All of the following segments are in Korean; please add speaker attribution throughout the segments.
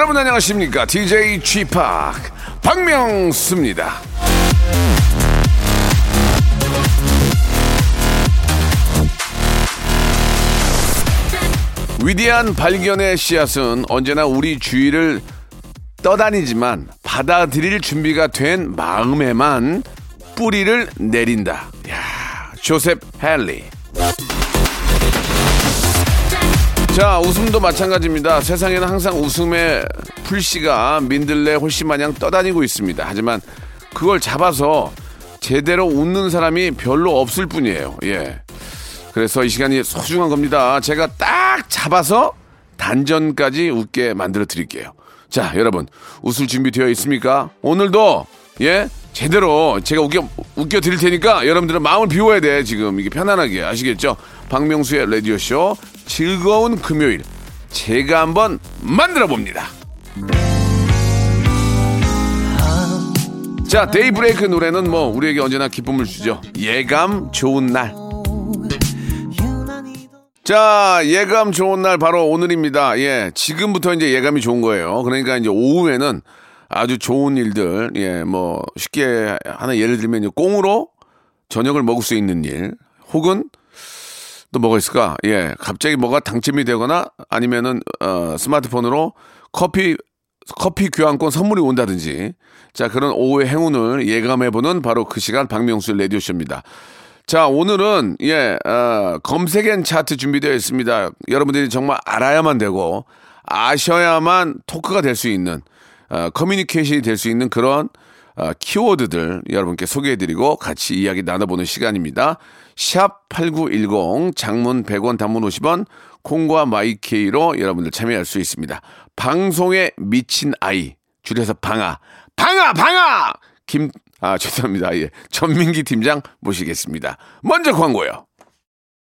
Speaker 1: 여러분 안녕하십니까? DJ Chip 박명수입니다. 위대한 발견의 씨앗은 언제나 우리 주위를 떠다니지만 받아들일 준비가 된 마음에만 뿌리를 내린다. 야, 조셉 헨리. 자, 웃음도 마찬가지입니다. 세상에는 항상 웃음의 풀씨가 민들레 홀씨 마냥 떠다니고 있습니다. 하지만 그걸 잡아서 제대로 웃는 사람이 별로 없을 뿐이에요. 예. 그래서 이 시간이 소중한 겁니다. 제가 딱 잡아서 단전까지 웃게 만들어 드릴게요. 자, 여러분, 웃을 준비 되어 있습니까? 오늘도, 예, 제대로 제가 웃겨, 웃겨 드릴 테니까 여러분들은 마음을 비워야 돼. 지금 이게 편안하게. 아시겠죠? 박명수의 라디오쇼 즐거운 금요일. 제가 한번 만들어 봅니다. 자, 데이브레이크 노래는 뭐 우리에게 언제나 기쁨을 주죠. 예감 좋은 날. 자, 예감 좋은 날 바로 오늘입니다. 예, 지금부터 이제 예감이 좋은 거예요. 그러니까 이제 오후에는 아주 좋은 일들, 예, 뭐 쉽게 하나 예를 들면 꽁으로 저녁을 먹을 수 있는 일, 혹은 또 뭐가 있을까? 예, 갑자기 뭐가 당첨이 되거나 아니면은 어, 스마트폰으로 커피 커피 교환권 선물이 온다든지 자 그런 오후의 행운을 예감해보는 바로 그 시간 박명수 레디오 쇼입니다. 자, 오늘은, 예, 어, 검색엔 차트 준비되어 있습니다. 여러분들이 정말 알아야만 되고, 아셔야만 토크가 될 수 있는, 어, 커뮤니케이션이 될 수 있는 그런, 어, 키워드들 여러분께 소개해드리고 같이 이야기 나눠보는 시간입니다. 샵 8910, 장문 100원, 단문 50원, 콩과 마이케이로 여러분들 참여할 수 있습니다. 방송에 미친 아이, 줄여서 방아. 방아, 방아! 김, 아, 죄송합니다. 예. 전민기 팀장 모시겠습니다. 먼저 광고요.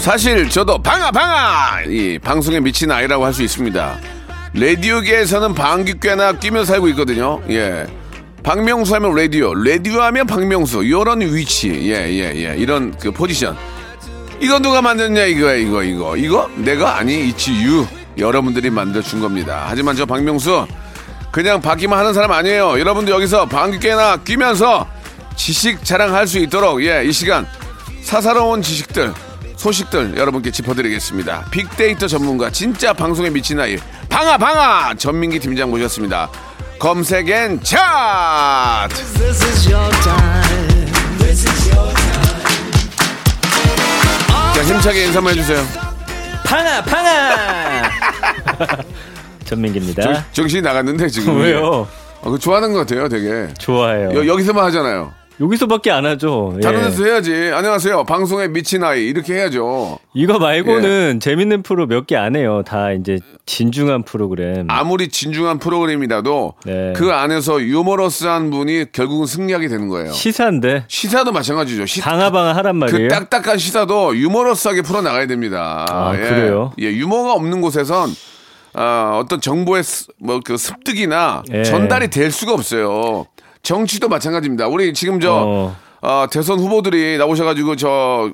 Speaker 1: 사실 저도 방아 방아 이 방송에 미친 아이라고 할 수 있습니다. 라디오계에서는 방귀 꽤나 끼며 살고 있거든요. 예. 박명수 하면 라디오, 라디오 하면 박명수 이런 위치, 예예 예, 이런 그 포지션. 이거 누가 만들었냐 이거 이거 이거 이거 내가 아니 이치 유 여러분들이 만들어 준 겁니다. 하지만 저 박명수 그냥 받기만 하는 사람 아니에요. 여러분들 여기서 방귀 꽤나 끼면서 지식 자랑할 수 있도록 예 이 시간 사사로운 지식들 소식들 여러분께 짚어드리겠습니다. 빅데이터 전문가 진짜 방송에 미친 아이 방아 방아 전민기 팀장 모셨습니다. 검색엔 차트 자 힘차게 인사 한번 해주세요.
Speaker 2: 팡아 팡아 전민기입니다
Speaker 1: 정- 정신이 나갔는데 지금
Speaker 2: 왜요?
Speaker 1: 아, 그 좋아하는 것 같아요, 되게.
Speaker 2: 좋아해요
Speaker 1: 여, 여기서만 하잖아요.
Speaker 2: 여기서밖에 안 하죠 예.
Speaker 1: 다른 데서 해야지. 안녕하세요. 방송에 미친 아이. 이렇게 해야죠.
Speaker 2: 이거
Speaker 1: 예.
Speaker 2: 말고는 재밌는 프로 몇 개 안 해요 다 이제 진중한 프로그램
Speaker 1: 아무리 진중한 프로그램이라도
Speaker 2: 네.
Speaker 1: 그 안에서 유머러스한 분이 결국은 승리하게 되는 거예요.
Speaker 2: 시사인데
Speaker 1: 시사도 마찬가지죠. 시,
Speaker 2: 방아방아 하란
Speaker 1: 그
Speaker 2: 말이에요
Speaker 1: 딱딱한 시사도 유머러스하게 풀어 나가야 됩니다.
Speaker 2: 아,
Speaker 1: 예.
Speaker 2: 그래요?
Speaker 1: 예, 유머가 없는 곳에선 아, 어떤 정보의 뭐 그 습득이나
Speaker 2: 예.
Speaker 1: 전달이 될 수가 없어요. 정치도 마찬가지입니다. 우리 지금 저
Speaker 2: 어.
Speaker 1: 어, 대선 후보들이 나오셔가지고 저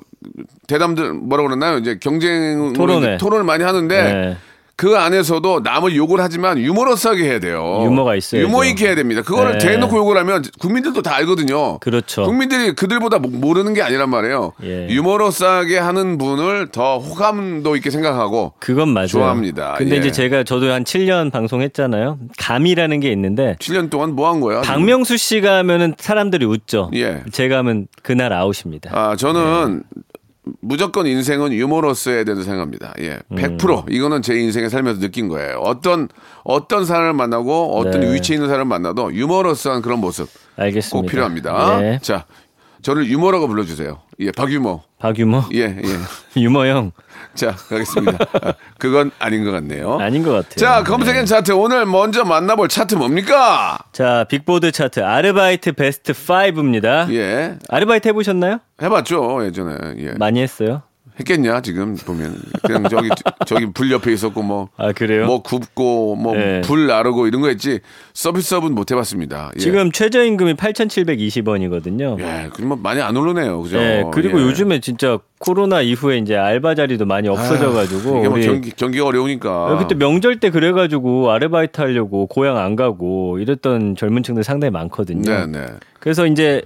Speaker 1: 대담들 뭐라 그러나요? 이제 경쟁. 토론을 많이 하는데
Speaker 2: 네.
Speaker 1: 그 안에서도 남을 욕을 하지만 유머러스하게 해야 돼요.
Speaker 2: 유머가 있어야죠.
Speaker 1: 유머 있게 해야 됩니다. 그거를
Speaker 2: 네.
Speaker 1: 대놓고 욕을 하면 국민들도 다 알거든요.
Speaker 2: 그렇죠.
Speaker 1: 국민들이 그들보다 모- 모르는 게 아니란 말이에요.
Speaker 2: 예.
Speaker 1: 유머러스하게 하는 분을 더 호감도 있게 생각하고
Speaker 2: 그건 맞아요
Speaker 1: 좋아합니다.
Speaker 2: 근데
Speaker 1: 예.
Speaker 2: 이제 제가 저도 한 7년 방송했잖아요 감이라는 게 있는데
Speaker 1: 7년 동안 뭐 한 거야?
Speaker 2: 박명수 씨가 하면은 사람들이 웃죠
Speaker 1: 예.
Speaker 2: 제가 하면 그날 아웃입니다
Speaker 1: 아, 저는 무조건 인생은 유머러스해야 된다고 생각합니다. 예. 100% 이거는 제 인생에 살면서 느낀 거예요. 어떤 어떤 사람을 만나고 어떤
Speaker 2: 네.
Speaker 1: 위치에 있는 사람을 만나도 유머러스한 그런 모습
Speaker 2: 알겠습니다.
Speaker 1: 꼭 필요합니다.
Speaker 2: 네.
Speaker 1: 자, 저를 유머라고 불러 주세요. 예, 박유머.
Speaker 2: 박유머,
Speaker 1: 예, 예.
Speaker 2: 유머 형
Speaker 1: 자, 가겠습니다. 아, 그건 아닌 것 같네요.
Speaker 2: 아닌 것 같아요.
Speaker 1: 자, 검색엔 차트 오늘 먼저 만나볼 차트 뭡니까?
Speaker 2: 자, 빅보드 차트 아르바이트 베스트 5입니다.
Speaker 1: 예,
Speaker 2: 아르바이트 해보셨나요?
Speaker 1: 해봤죠 예전에. 예.
Speaker 2: 많이 했어요.
Speaker 1: 했겠냐 지금 보면 그냥 저기 저기 불 옆에 있었고 뭐.
Speaker 2: 아 그래요?
Speaker 1: 뭐 굽고 뭐
Speaker 2: 네.
Speaker 1: 불 나르고 이런 거 했지 서비스업은 못 해봤습니다. 예.
Speaker 2: 지금 최저임금이 8,720원이거든요.
Speaker 1: 예, 그러면 많이 안 오르네요, 그죠?
Speaker 2: 네, 그리고
Speaker 1: 예.
Speaker 2: 요즘에 진짜 코로나 이후에 이제 알바 자리도 많이 없어져가지고
Speaker 1: 이게 뭐 경기 경기가 어려우니까.
Speaker 2: 그때 명절 때 그래가지고 아르바이트 하려고 고향 안 가고 이랬던 젊은층들 상당히 많거든요.
Speaker 1: 네, 네.
Speaker 2: 그래서 이제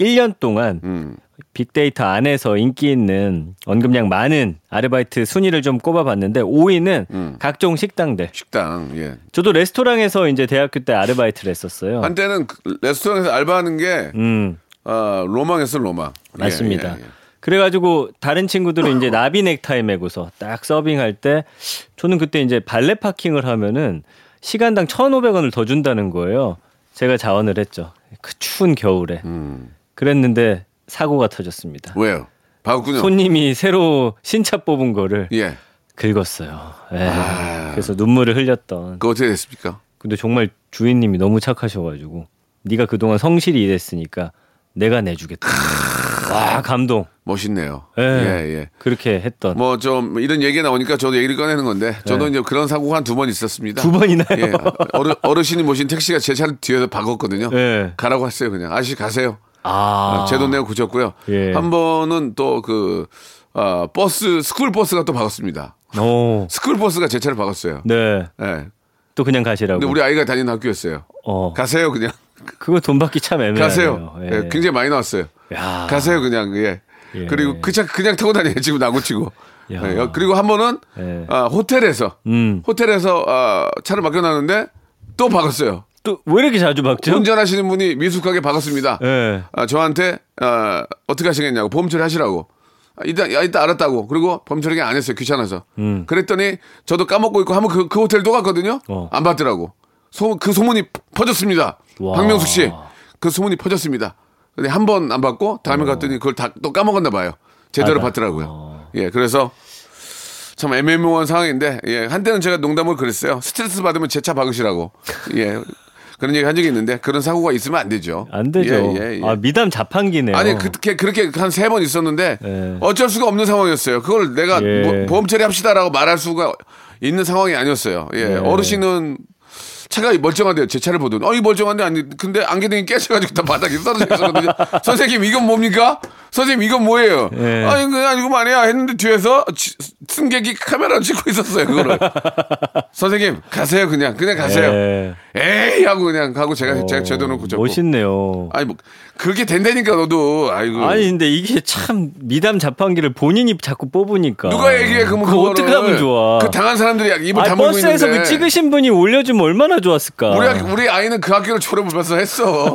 Speaker 2: 1년 동안
Speaker 1: 음.
Speaker 2: 빅데이터 안에서 인기 있는 언급량 많은 아르바이트 순위를 좀 꼽아봤는데 5위는
Speaker 1: 음.
Speaker 2: 각종 식당들.
Speaker 1: 식당. 예.
Speaker 2: 저도 레스토랑에서 이제 대학교 때 아르바이트를 했었어요.
Speaker 1: 한때는 그 레스토랑에서 알바하는 게
Speaker 2: 음,
Speaker 1: 아, 로망했어, 로망. 예,
Speaker 2: 맞습니다.
Speaker 1: 예, 예.
Speaker 2: 그래가지고 다른 친구들은 이제 나비 넥타이 메고서 딱 서빙할 때 저는 그때 이제 발레 파킹을 하면은 시간당 1,500원을 더 준다는 거예요. 제가 자원을 했죠. 그 추운 겨울에.
Speaker 1: 음.
Speaker 2: 그랬는데 사고가 터졌습니다.
Speaker 1: 왜요? 바꿨군요.
Speaker 2: 손님이 새로 신차 뽑은 거를
Speaker 1: 예.
Speaker 2: 긁었어요. 예.
Speaker 1: 아.
Speaker 2: 그래서 눈물을 흘렸던.
Speaker 1: 그거 어떻게 됐습니까?
Speaker 2: 근데 정말 주인님이 너무 착하셔가지고 네가 그동안 성실히 일했으니까 내가 내주겠다. 와 감동.
Speaker 1: 멋있네요.
Speaker 2: 예.
Speaker 1: 예, 예.
Speaker 2: 그렇게 했던.
Speaker 1: 뭐 좀 이런 얘기가 나오니까 저도 얘기를 꺼내는 건데 저도 이제 그런 사고가 한 두 번 있었습니다.
Speaker 2: 두 번이나요?
Speaker 1: 예. 어르, 어르신이 모신 택시가 제 차를 뒤에서 박았거든요.
Speaker 2: 예.
Speaker 1: 가라고 했어요, 그냥. 아저씨 가세요.
Speaker 2: 아.
Speaker 1: 제 돈 내고 고쳤고요.
Speaker 2: 예.
Speaker 1: 한 번은 또 그, 아, 버스, 스쿨 버스가 또 박았습니다.
Speaker 2: 오.
Speaker 1: 스쿨 버스가 제 차를 박았어요.
Speaker 2: 네.
Speaker 1: 예.
Speaker 2: 또 그냥 가시라고.
Speaker 1: 근데 우리 아이가 다니는 학교였어요.
Speaker 2: 어.
Speaker 1: 가세요, 그냥.
Speaker 2: 그거 돈 받기 참 애매하네요.
Speaker 1: 가세요.
Speaker 2: 예.
Speaker 1: 예, 굉장히 많이 나왔어요.
Speaker 2: 야.
Speaker 1: 가세요, 그냥. 예.
Speaker 2: 예.
Speaker 1: 그리고 그 차 그냥 타고 다녀요, 지금 나고 치고.
Speaker 2: 야.
Speaker 1: 예, 그리고 한 번은
Speaker 2: 예.
Speaker 1: 아, 호텔에서
Speaker 2: 음.
Speaker 1: 호텔에서 아, 차를 맡겨놨는데 또 박았어요.
Speaker 2: 또 왜 이렇게 자주 박죠?
Speaker 1: 운전하시는 분이 미숙하게 박았습니다.
Speaker 2: 예.
Speaker 1: 아, 저한테 아, 어떻게 하시겠냐고 보험 처리하시라고. 아, 일단 야, 일단 알았다고. 그리고 보험 처리 안 했어요. 귀찮아서.
Speaker 2: 음.
Speaker 1: 그랬더니 저도 까먹고 있고 한번 그, 그 호텔 또 갔거든요.
Speaker 2: 어.
Speaker 1: 안 받더라고. 소, 그 소문이 퍼졌습니다.
Speaker 2: 와.
Speaker 1: 박명숙 씨. 그 소문이 퍼졌습니다. 근데 한 번 안 받고 다음에 갔더니 그걸 다 또 까먹었나 봐요. 제대로
Speaker 2: 어. 아,
Speaker 1: 받더라고요.
Speaker 2: 어.
Speaker 1: 예, 그래서 참 애매모호한 상황인데, 예, 한때는 제가 농담을 그랬어요. 스트레스 받으면 제 차 박으시라고. 예. 그런 얘기 한 적이 있는데, 그런 사고가 있으면 안 되죠.
Speaker 2: 안 되죠.
Speaker 1: 예, 예, 예.
Speaker 2: 아 미담 자판기네요.
Speaker 1: 아니, 그렇게, 그렇게 한 세 번 있었는데,
Speaker 2: 예.
Speaker 1: 어쩔 수가 없는 상황이었어요. 그걸 내가
Speaker 2: 예.
Speaker 1: 뭐, 보험 처리합시다라고 말할 수가 있는 상황이 아니었어요. 예.
Speaker 2: 예.
Speaker 1: 어르신은 차가 멀쩡한데요. 제 차를 보더니, 어, 이 멀쩡한데, 아니, 근데 안개등이 깨져가지고 다 바닥에 떨어져 있었거든요. 선생님, 이건 뭡니까? 선생님, 이건 뭐예요?
Speaker 2: 예.
Speaker 1: 아니, 그게 아니고 말이야. 했는데 뒤에서 지- 승객이 카메라 찍고 있었어요, 그거를. 선생님, 가세요, 그냥. 그냥 가세요.
Speaker 2: 예.
Speaker 1: 에이! 하고 그냥 가고 제가, 제가
Speaker 2: 어,
Speaker 1: 제대로 줬고.
Speaker 2: 멋있네요.
Speaker 1: 아니, 뭐, 그게 된다니까, 너도. 아이고.
Speaker 2: 아니 근데 이게 참 미담 자판기를 본인이 자꾸 뽑으니까
Speaker 1: 누가 얘기해 그러면
Speaker 2: 그거
Speaker 1: 그거를.
Speaker 2: 어떻게 하면 좋아?
Speaker 1: 그 당한 사람들이 입을
Speaker 2: 아니,
Speaker 1: 다물고
Speaker 2: 버스에서 그 찍으신 분이 올려주면 얼마나 좋았을까?
Speaker 1: 우리 학- 우리 아이는 그 학교를 졸업을 벌써 했어.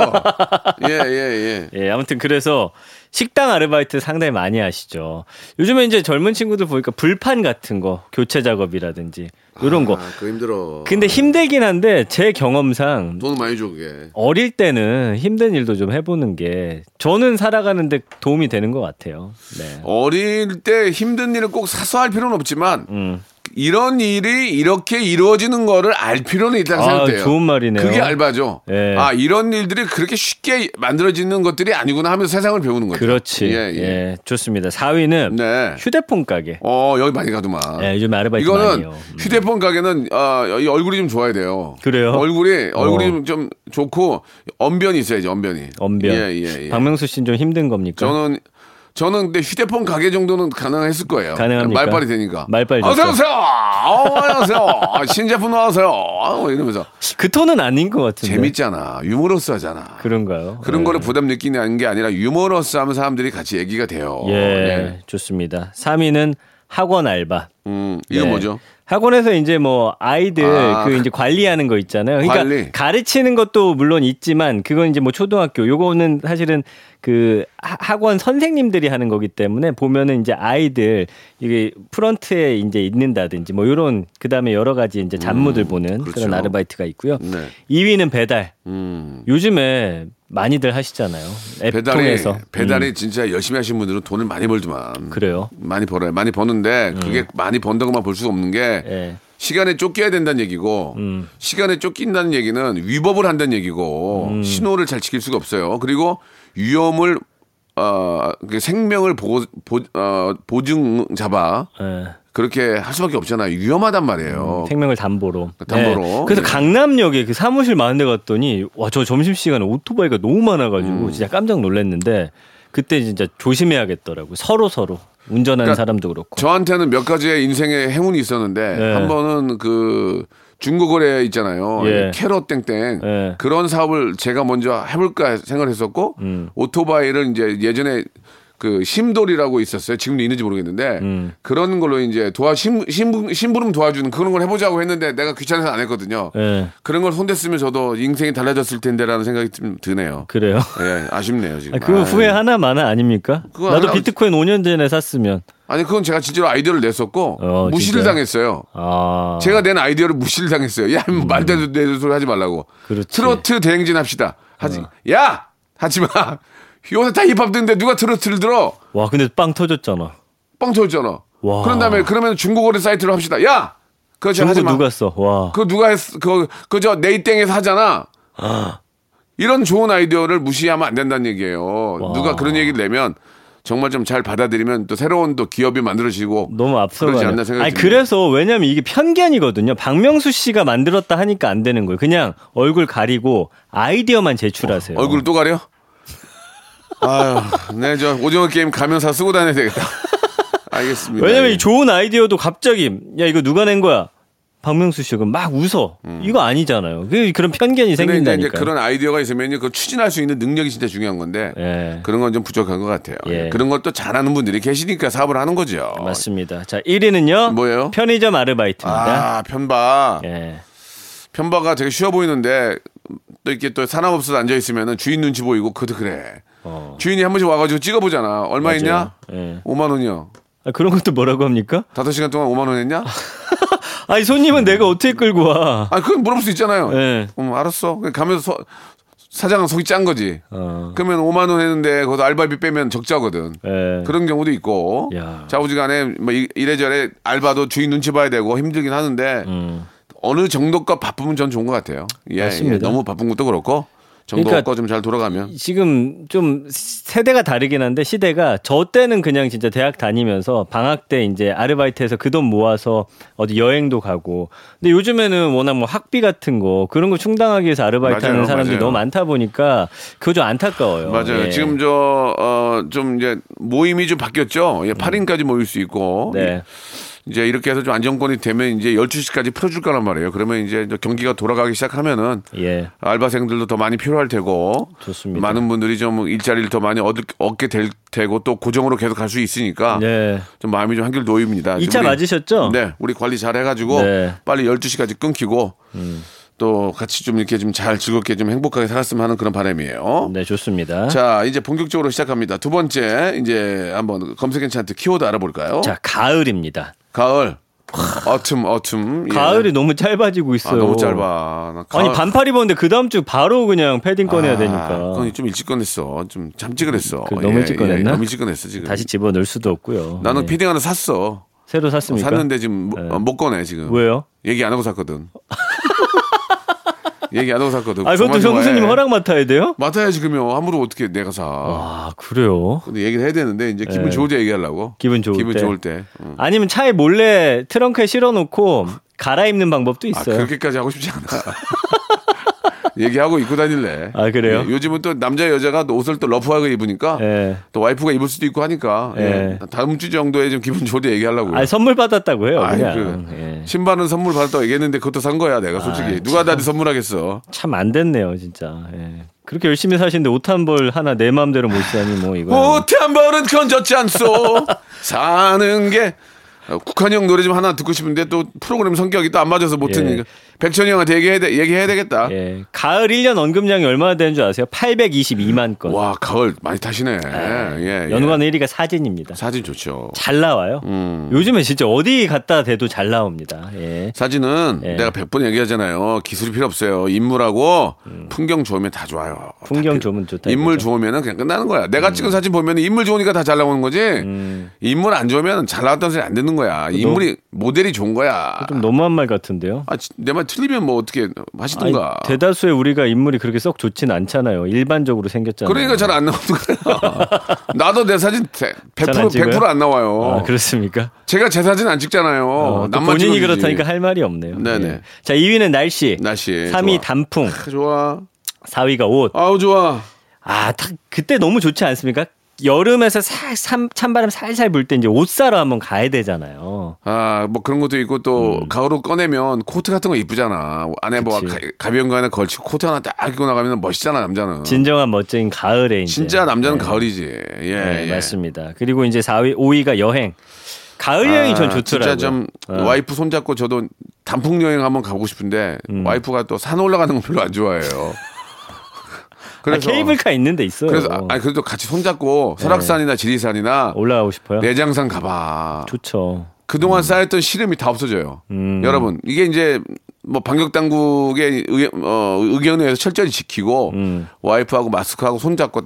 Speaker 1: 예예 예.
Speaker 2: 예, 아무튼 그래서 식당 아르바이트 상당히 많이 하시죠. 요즘에 이제 젊은 친구들 보니까 불판 같은 거, 교체 작업이라든지 이런 거.
Speaker 1: 아, 그거 힘들어.
Speaker 2: 근데 힘들긴 한데 제 경험상
Speaker 1: 돈 많이 줘 그게.
Speaker 2: 어릴 때는 힘든 일도 좀 해보는 게 저는 살아가는데 도움이 되는 것 같아요. 네.
Speaker 1: 어릴 때 힘든 일을 꼭 사소할 필요는 없지만
Speaker 2: 음.
Speaker 1: 이런 일이 이렇게 이루어지는 거를 알 필요는 있다고
Speaker 2: 아,
Speaker 1: 생각돼요.
Speaker 2: 좋은 말이네요.
Speaker 1: 그게 알바죠.
Speaker 2: 예.
Speaker 1: 아 이런 일들이 그렇게 쉽게 만들어지는 것들이 아니구나 하면서 세상을 배우는 거죠.
Speaker 2: 그렇지.
Speaker 1: 예,
Speaker 2: 예,
Speaker 1: 예.
Speaker 2: 좋습니다. 4위는
Speaker 1: 네.
Speaker 2: 휴대폰 가게.
Speaker 1: 어 여기 많이 가더만.
Speaker 2: 예, 요즘 아르바이트 많이
Speaker 1: 이거는
Speaker 2: 해요. 음.
Speaker 1: 휴대폰 가게는 아, 이 얼굴이 좀 좋아야 돼요.
Speaker 2: 그래요?
Speaker 1: 얼굴이 얼굴이
Speaker 2: 어.
Speaker 1: 좀 좋고 언변이 있어야지 언변이.
Speaker 2: 언변.
Speaker 1: 예, 예, 예.
Speaker 2: 박명수 씨는 좀 힘든 겁니까?
Speaker 1: 저는 저는 근데 휴대폰 가게 정도는 가능했을 거예요.
Speaker 2: 가능합니까?
Speaker 1: 말빨이 되니까.
Speaker 2: 말빨
Speaker 1: 어서. 오세요. 어, 안녕하세요. 신제품 나와서요. 어, 이러면서
Speaker 2: 그 톤은 아닌 것 같은데.
Speaker 1: 재밌잖아. 유머러스하잖아.
Speaker 2: 그런가요?
Speaker 1: 그런
Speaker 2: 예.
Speaker 1: 거를 부담 느끼는 게 아니라 유머러스하면 사람들이 같이 얘기가 돼요.
Speaker 2: 예, 좋습니다. 3위는 학원 알바.
Speaker 1: 음, 이거
Speaker 2: 네.
Speaker 1: 뭐죠?
Speaker 2: 학원에서 이제 뭐 아이들
Speaker 1: 아,
Speaker 2: 그 이제 관리하는 거 있잖아요. 그러니까
Speaker 1: 관리.
Speaker 2: 가르치는 것도 물론 있지만 그건 이제 뭐 초등학교 요거는 사실은 그 하- 학원 선생님들이 하는 거기 때문에 보면은 이제 아이들 이게 프런트에 이제 있는다든지 뭐 이런 그다음에 여러 가지 이제 잡무들 보는 그
Speaker 1: 그렇죠.
Speaker 2: 런 아르바이트가 있고요.
Speaker 1: 네.
Speaker 2: 2위는 배달.
Speaker 1: 음.
Speaker 2: 요즘에 많이들 하시잖아요. 앱
Speaker 1: 배달이
Speaker 2: 통해서.
Speaker 1: 배달이
Speaker 2: 음,
Speaker 1: 진짜 열심히 하신 분들은 돈을 많이 벌지만
Speaker 2: 그래요.
Speaker 1: 많이 벌어요. 많이 버는데 그게 많이 번다고만 볼 수가 없는 게
Speaker 2: 예.
Speaker 1: 시간에 쫓겨야 된다는 얘기고
Speaker 2: 음.
Speaker 1: 시간에 쫓긴다는 얘기는 위법을 한다는 얘기고
Speaker 2: 음.
Speaker 1: 신호를 잘 지킬 수가 없어요. 그리고 위험을 어, 그 생명을 보, 보, 어, 보증 잡아
Speaker 2: 예.
Speaker 1: 그렇게 할 수밖에 없잖아요. 위험하단 말이에요.
Speaker 2: 생명을 담보로.
Speaker 1: 담보로.
Speaker 2: 네. 그래서
Speaker 1: 예.
Speaker 2: 강남역에 그 사무실 많은 데 갔더니 와 저 점심 시간에 오토바이가 너무 많아 가지고
Speaker 1: 음.
Speaker 2: 진짜 깜짝 놀랐는데 그때 진짜 조심해야겠더라고. 서로 서로 운전하는
Speaker 1: 그러니까
Speaker 2: 사람도 그렇고.
Speaker 1: 저한테는 몇 가지의 인생의 행운이 있었는데
Speaker 2: 네.
Speaker 1: 한 번은 그 중고거래 있잖아요.
Speaker 2: 예.
Speaker 1: 캐럿 땡땡
Speaker 2: 예.
Speaker 1: 그런 사업을 제가 먼저 해볼까 생각을 했었고
Speaker 2: 음.
Speaker 1: 오토바이를 이제 예전에 그 심돌이라고 있었어요. 지금도 있는지 모르겠는데
Speaker 2: 음.
Speaker 1: 그런 걸로 이제 도와 심, 심, 심부름 도와주는 그런 걸 해보자고 했는데 내가 귀찮아서 안 했거든요.
Speaker 2: 예.
Speaker 1: 그런 걸 손댔으면 저도 인생이 달라졌을 텐데라는 생각이 좀 드네요.
Speaker 2: 그래요.
Speaker 1: 예, 아쉽네요 지금.
Speaker 2: 아,
Speaker 1: 아이.
Speaker 2: 후회 하나 마나 아닙니까? 나도 비트코인 5년 전에 샀으면.
Speaker 1: 아니 그건 제가 진짜로 아이디어를 냈었고
Speaker 2: 어,
Speaker 1: 무시를
Speaker 2: 진짜요?
Speaker 1: 당했어요.
Speaker 2: 아.
Speaker 1: 제가 낸 아이디어를 무시를 당했어요. 야, 뭐 말도 안 되는 소리 하지 말라고.
Speaker 2: 그렇지.
Speaker 1: 트로트 대행진 합시다. 하지.
Speaker 2: 어.
Speaker 1: 야! 하지 마. 요새 다 힙합 듣는데 누가 트로트를 들어?
Speaker 2: 와 근데 빵 터졌잖아.
Speaker 1: 빵 터졌잖아.
Speaker 2: 와.
Speaker 1: 그런 다음에 그러면 중고거래 사이트로 합시다. 야! 그거 저 하지 마.
Speaker 2: 누가 써? 와.
Speaker 1: 그거 누가 했, 그거, 그저 네이땡에서 하잖아. 이런 좋은 아이디어를 무시하면 안 된다는 얘기예요. 누가 그런 얘기를 내면 정말 좀 잘 받아들이면 또 새로운 또 기업이 만들어지고
Speaker 2: 너무 앞서가네.
Speaker 1: 않나 생각이
Speaker 2: 아니. 그래서 왜냐면 이게 편견이거든요. 박명수 씨가 만들었다 하니까 안 되는 거예요. 그냥 얼굴 가리고 아이디어만 제출하세요.
Speaker 1: 얼굴을 또 가려? 아유, 네, 저 오징어 게임 가면서 쓰고 다녀야 되겠다. 알겠습니다.
Speaker 2: 왜냐면
Speaker 1: 예.
Speaker 2: 이 좋은 아이디어도 갑자기 야 이거 누가 낸 거야? 박명수 씨가 막 웃어. 이거 아니잖아요. 그 그런 편견이
Speaker 1: 음. 근데 이제,
Speaker 2: 생긴다니까.
Speaker 1: 그런 아이디어가 있으면 그 추진할 수 있는 능력이 진짜 중요한 건데
Speaker 2: 예.
Speaker 1: 그런 건 좀 부족한 것 같아요.
Speaker 2: 예.
Speaker 1: 그런 걸 또 잘하는 분들이 계시니까 사업을 하는 거죠.
Speaker 2: 맞습니다. 자 1위는요.
Speaker 1: 뭐예요?
Speaker 2: 편의점 아르바이트입니다.
Speaker 1: 아, 편바.
Speaker 2: 예.
Speaker 1: 편바가 되게 쉬워 보이는데 또 이렇게 또 사람없어서 앉아 있으면은 주인 눈치 보이고 그도 그래.
Speaker 2: 어.
Speaker 1: 주인이 한 번씩 와가지고 찍어보잖아. 얼마
Speaker 2: 맞아요.
Speaker 1: 했냐?
Speaker 2: 예.
Speaker 1: 5만 원이요.
Speaker 2: 아, 그런 것도 뭐라고 합니까?
Speaker 1: 다섯 시간 동안 5만 원 했냐?
Speaker 2: 아니 손님은 내가 어떻게 끌고 와?
Speaker 1: 아, 그건 물어볼 수 있잖아요.
Speaker 2: 예.
Speaker 1: 음, 알았어. 가면서 서- 사장은 속이 짠 거지.
Speaker 2: 어.
Speaker 1: 그러면 5만 원 했는데 거기서 알바비 빼면 적자거든.
Speaker 2: 예.
Speaker 1: 그런 경우도 있고.
Speaker 2: 야.
Speaker 1: 자우지간에 뭐 이- 이래저래 알바도 주인 눈치 봐야 되고 힘들긴 하는데
Speaker 2: 음.
Speaker 1: 어느 정도가 바쁘면 전 좋은 것 같아요. 예,
Speaker 2: 맞습니다.
Speaker 1: 예. 너무 바쁜 것도 그렇고 정도가
Speaker 2: 그러니까
Speaker 1: 좀잘 돌아가면.
Speaker 2: 지금 좀 세대가 다르긴 한데 시대가 저 때는 그냥 진짜 대학 다니면서 방학 때 이제 아르바이트해서 그 돈 모아서 어디 여행도 가고 근데 요즘에는 워낙 뭐 학비 같은 거 그런 거 충당하기 위해서 아르바이트
Speaker 1: 맞아요,
Speaker 2: 하는 사람들이
Speaker 1: 맞아요.
Speaker 2: 너무 많다 보니까 그거 좀 안타까워요.
Speaker 1: 맞아요.
Speaker 2: 예.
Speaker 1: 지금 저, 어, 좀 이제 모임이 좀 바뀌었죠. 예, 8인까지 모일 수 있고.
Speaker 2: 음. 네.
Speaker 1: 이제 이렇게 해서 좀 안정권이 되면 이제 12시까지 풀어줄 거란 말이에요. 그러면 이제 경기가 돌아가기 시작하면은
Speaker 2: 예.
Speaker 1: 알바생들도 더 많이 필요할 테고
Speaker 2: 좋습니다.
Speaker 1: 많은 분들이 좀 일자리를 더 많이 얻, 얻게 될 테고 또 고정으로 계속 갈 수 있으니까
Speaker 2: 네.
Speaker 1: 좀 마음이 좀 한결 놓입니다.
Speaker 2: 2차
Speaker 1: 우리-
Speaker 2: 맞으셨죠?
Speaker 1: 네, 우리 관리 잘 해가지고
Speaker 2: 네. 음.
Speaker 1: 빨리 12시까지 끊기고 또 같이 좀 이렇게 좀 잘 즐겁게 좀 행복하게 살았으면 하는 그런 바람이에요.
Speaker 2: 네, 좋습니다.
Speaker 1: 자, 이제 본격적으로 시작합니다. 두 번째 이제 한번 검색 괜찮트 키워드 알아볼까요?
Speaker 2: 자, 가을입니다.
Speaker 1: 가을, 어툼, 어툼. 예.
Speaker 2: 가을이 너무 짧아지고
Speaker 1: 아,
Speaker 2: 있어요.
Speaker 1: 너무 짧아. 나 가을-
Speaker 2: 아니 반팔 입었는데 그 다음 주 바로 그냥 패딩 꺼내야
Speaker 1: 아,
Speaker 2: 되니까
Speaker 1: 그건 좀 일찍 꺼냈어. 좀 잠시 그랬어.
Speaker 2: 그 너무 일찍 꺼냈나?
Speaker 1: 너무 일찍 꺼냈어 지금.
Speaker 2: 다시 집어 넣을 수도 없고요.
Speaker 1: 나는
Speaker 2: 네.
Speaker 1: 패딩 하나 샀어.
Speaker 2: 새로 샀습니까?
Speaker 1: 샀는데 지금 못-
Speaker 2: 네.
Speaker 1: 어, 못 꺼내 지금.
Speaker 2: 왜요?
Speaker 1: 얘기 안 하고 샀거든. 얘기 안 하고 샀거든.
Speaker 2: 아, 그것도. 형수님 허락 맡아야 돼요?
Speaker 1: 맡아야지 그러면 함부로 어떻게 내가 사.
Speaker 2: 아, 그래요?
Speaker 1: 근데 얘기를 해야 되는데 이제 기분
Speaker 2: 네.
Speaker 1: 좋을 때 얘기하려고.
Speaker 2: 기분 좋을
Speaker 1: 기분
Speaker 2: 때.
Speaker 1: 좋을 때. 응.
Speaker 2: 아니면 차에 몰래 트렁크에 실어놓고 갈아입는 방법도
Speaker 1: 아,
Speaker 2: 있어요.
Speaker 1: 그렇게까지 하고 싶지 않아. 얘기하고 입고 다닐래.
Speaker 2: 아, 그래요?
Speaker 1: 예, 요즘은 또 남자 여자가 또 옷을 또 러프하게 입으니까
Speaker 2: 예.
Speaker 1: 또 와이프가 입을 수도 있고 하니까 예.
Speaker 2: 예.
Speaker 1: 다음 주 정도에 좀 기분 좋을 때 얘기하려고요.
Speaker 2: 아, 선물 받았다고 해요.
Speaker 1: 아이,
Speaker 2: 그냥.
Speaker 1: 그
Speaker 2: 예.
Speaker 1: 신발은 선물 받았다고 얘기했는데 그것도 산 거야 내가 솔직히
Speaker 2: 아이,
Speaker 1: 누가 나한테 선물하겠어
Speaker 2: 참 안 됐네요, 진짜. 예. 그렇게 열심히 사시는데 옷 한 벌 하나 내 마음대로 못 사니 뭐 이거.
Speaker 1: 옷 한 벌은 건졌지 않소 사는 게 어, 국한형 노래 좀 하나 듣고 싶은데 또 프로그램 성격이 또 안 맞아서 못
Speaker 2: 예.
Speaker 1: 듣니까 백천이 형한테 얘기해야, 돼- 얘기해야 되겠다.
Speaker 2: 예. 가을 1년 언급량이 얼마나 되는 줄 아세요? 822만 건.
Speaker 1: 와, 가을 많이 타시네. 예, 예.
Speaker 2: 연관 1위가 사진입니다.
Speaker 1: 사진 좋죠.
Speaker 2: 잘 나와요.
Speaker 1: 음.
Speaker 2: 요즘에 진짜 어디 갖다 대도 잘 나옵니다. 예.
Speaker 1: 사진은
Speaker 2: 예.
Speaker 1: 내가 100번 얘기하잖아요. 기술이 필요 없어요. 인물하고 풍경 좋으면 다 좋아요.
Speaker 2: 음. 풍경
Speaker 1: 다
Speaker 2: 좋으면 좋다.
Speaker 1: 인물
Speaker 2: 이거죠.
Speaker 1: 좋으면 그냥 끝나는 거야. 내가 찍은 사진 보면 인물 좋으니까 다 잘 나오는 거지.
Speaker 2: 음.
Speaker 1: 인물 안 좋으면 잘 나왔다는 소리 안 듣는 거야. 인물이 모델이 좋은 거야.
Speaker 2: 좀 너무한 말 같은데요.
Speaker 1: 아, 내말 틀리면 뭐 어떻게
Speaker 2: 아니,
Speaker 1: 하시든가.
Speaker 2: 대다수의 우리가 인물이 그렇게 썩 좋진 않잖아요. 일반적으로 생겼잖아요.
Speaker 1: 그러니까 잘 안 나오는 거야. 나도 내 사진 100%,
Speaker 2: 잘안 찍어요?
Speaker 1: 100%안 나와요.
Speaker 2: 아, 그렇습니까?
Speaker 1: 제가 제 사진 안 찍잖아요.
Speaker 2: 어, 본인이
Speaker 1: 찍어주지.
Speaker 2: 그렇다니까 할 말이 없네요.
Speaker 1: 네네.
Speaker 2: 예. 자, 2위는 날씨.
Speaker 1: 날씨.
Speaker 2: 3위
Speaker 1: 좋아.
Speaker 2: 단풍.
Speaker 1: 좋아.
Speaker 2: 4위가 옷.
Speaker 1: 아우 좋아.
Speaker 2: 아, 다- 그때 너무 좋지 않습니까? 여름에서 살, 삼, 찬바람 살살 불 때 이제 옷 사러 한번 가야 되잖아요.
Speaker 1: 아, 뭐 그런 것도 있고 또 가을옷 꺼내면 코트 같은 거 이쁘잖아. 안에 뭐
Speaker 2: 음. 그치.
Speaker 1: 가, 가벼운 거 하나 걸치고 코트 하나 딱 입고 나가면 멋있잖아, 남자는.
Speaker 2: 진정한 멋진 가을에 이제.
Speaker 1: 진짜 남자는
Speaker 2: 네.
Speaker 1: 가을이지. 예,
Speaker 2: 네,
Speaker 1: 예.
Speaker 2: 맞습니다. 그리고 이제 4위, 5위가 여행. 가을 여행이 전
Speaker 1: 아,
Speaker 2: 좋더라고요.
Speaker 1: 진짜 좀
Speaker 2: 어.
Speaker 1: 와이프 손잡고 저도 단풍 여행 한번 가고 싶은데
Speaker 2: 음.
Speaker 1: 와이프가 또 산 올라가는 거 별로 안 좋아해요.
Speaker 2: 아, 케이블카 있는데 있어요.
Speaker 1: 그래서 아, 그래도 같이 손잡고 설악산이나 지리산이나
Speaker 2: 올라가고 싶어요.
Speaker 1: 내장산 가봐.
Speaker 2: 좋죠.
Speaker 1: 그동안 쌓였던 시름이 다 없어져요.
Speaker 2: 음.
Speaker 1: 여러분, 이게 이제 뭐 방역 당국의 의, 어, 의견에 의해서 철저히 지키고
Speaker 2: 음.
Speaker 1: 와이프하고 마스크하고 손잡고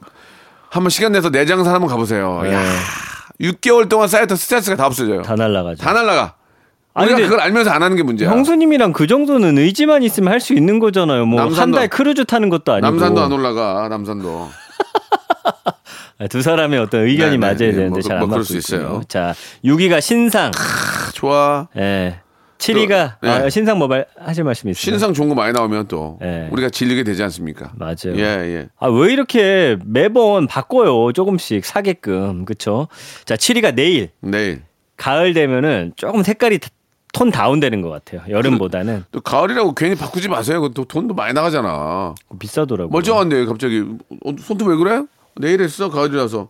Speaker 1: 한번 시간 내서 내장산 한번 가보세요.
Speaker 2: 네.
Speaker 1: 야, 6개월 동안 쌓였던 스트레스가 다 없어져요. 다,
Speaker 2: 다 날라가죠.
Speaker 1: 날라가.
Speaker 2: 아니,
Speaker 1: 우리가
Speaker 2: 근데
Speaker 1: 그걸 알면서 안 하는 게 문제야.
Speaker 2: 형수님이랑 그 정도는 의지만 있으면 할 수 있는 거잖아요. 뭐 한 달 크루즈 타는 것도 아니고.
Speaker 1: 남산도 안 올라가. 남산도.
Speaker 2: 아, 두 사람의 어떤 의견이
Speaker 1: 네, 네,
Speaker 2: 맞아야
Speaker 1: 네,
Speaker 2: 되는데
Speaker 1: 뭐, 잘안뭐 그럴
Speaker 2: 맞고
Speaker 1: 수 있어요.
Speaker 2: 자, 6위가 신상.
Speaker 1: 아, 좋아.
Speaker 2: 예. 7위가
Speaker 1: 네.
Speaker 2: 아, 신상 뭐 말, 하실 말씀 있으세요?
Speaker 1: 신상 좋은 거 많이 나오면 또
Speaker 2: 네.
Speaker 1: 우리가 질리게 되지 않습니까?
Speaker 2: 맞아요.
Speaker 1: 예, 예.
Speaker 2: 아, 왜 이렇게 매번 바꿔요? 조금씩 사게끔. 그쵸? 자, 7위가 내일.
Speaker 1: 내일.
Speaker 2: 가을 되면은 조금 색깔이 톤 다운되는 것 같아요. 여름보다는.
Speaker 1: 또 가을이라고 괜히 바꾸지 마세요. 그또 돈도 많이 나가잖아.
Speaker 2: 비싸더라고요.
Speaker 1: 멀쩡한데 갑자기 어, 손톱 왜 그래? 내일 했어 가을이라서.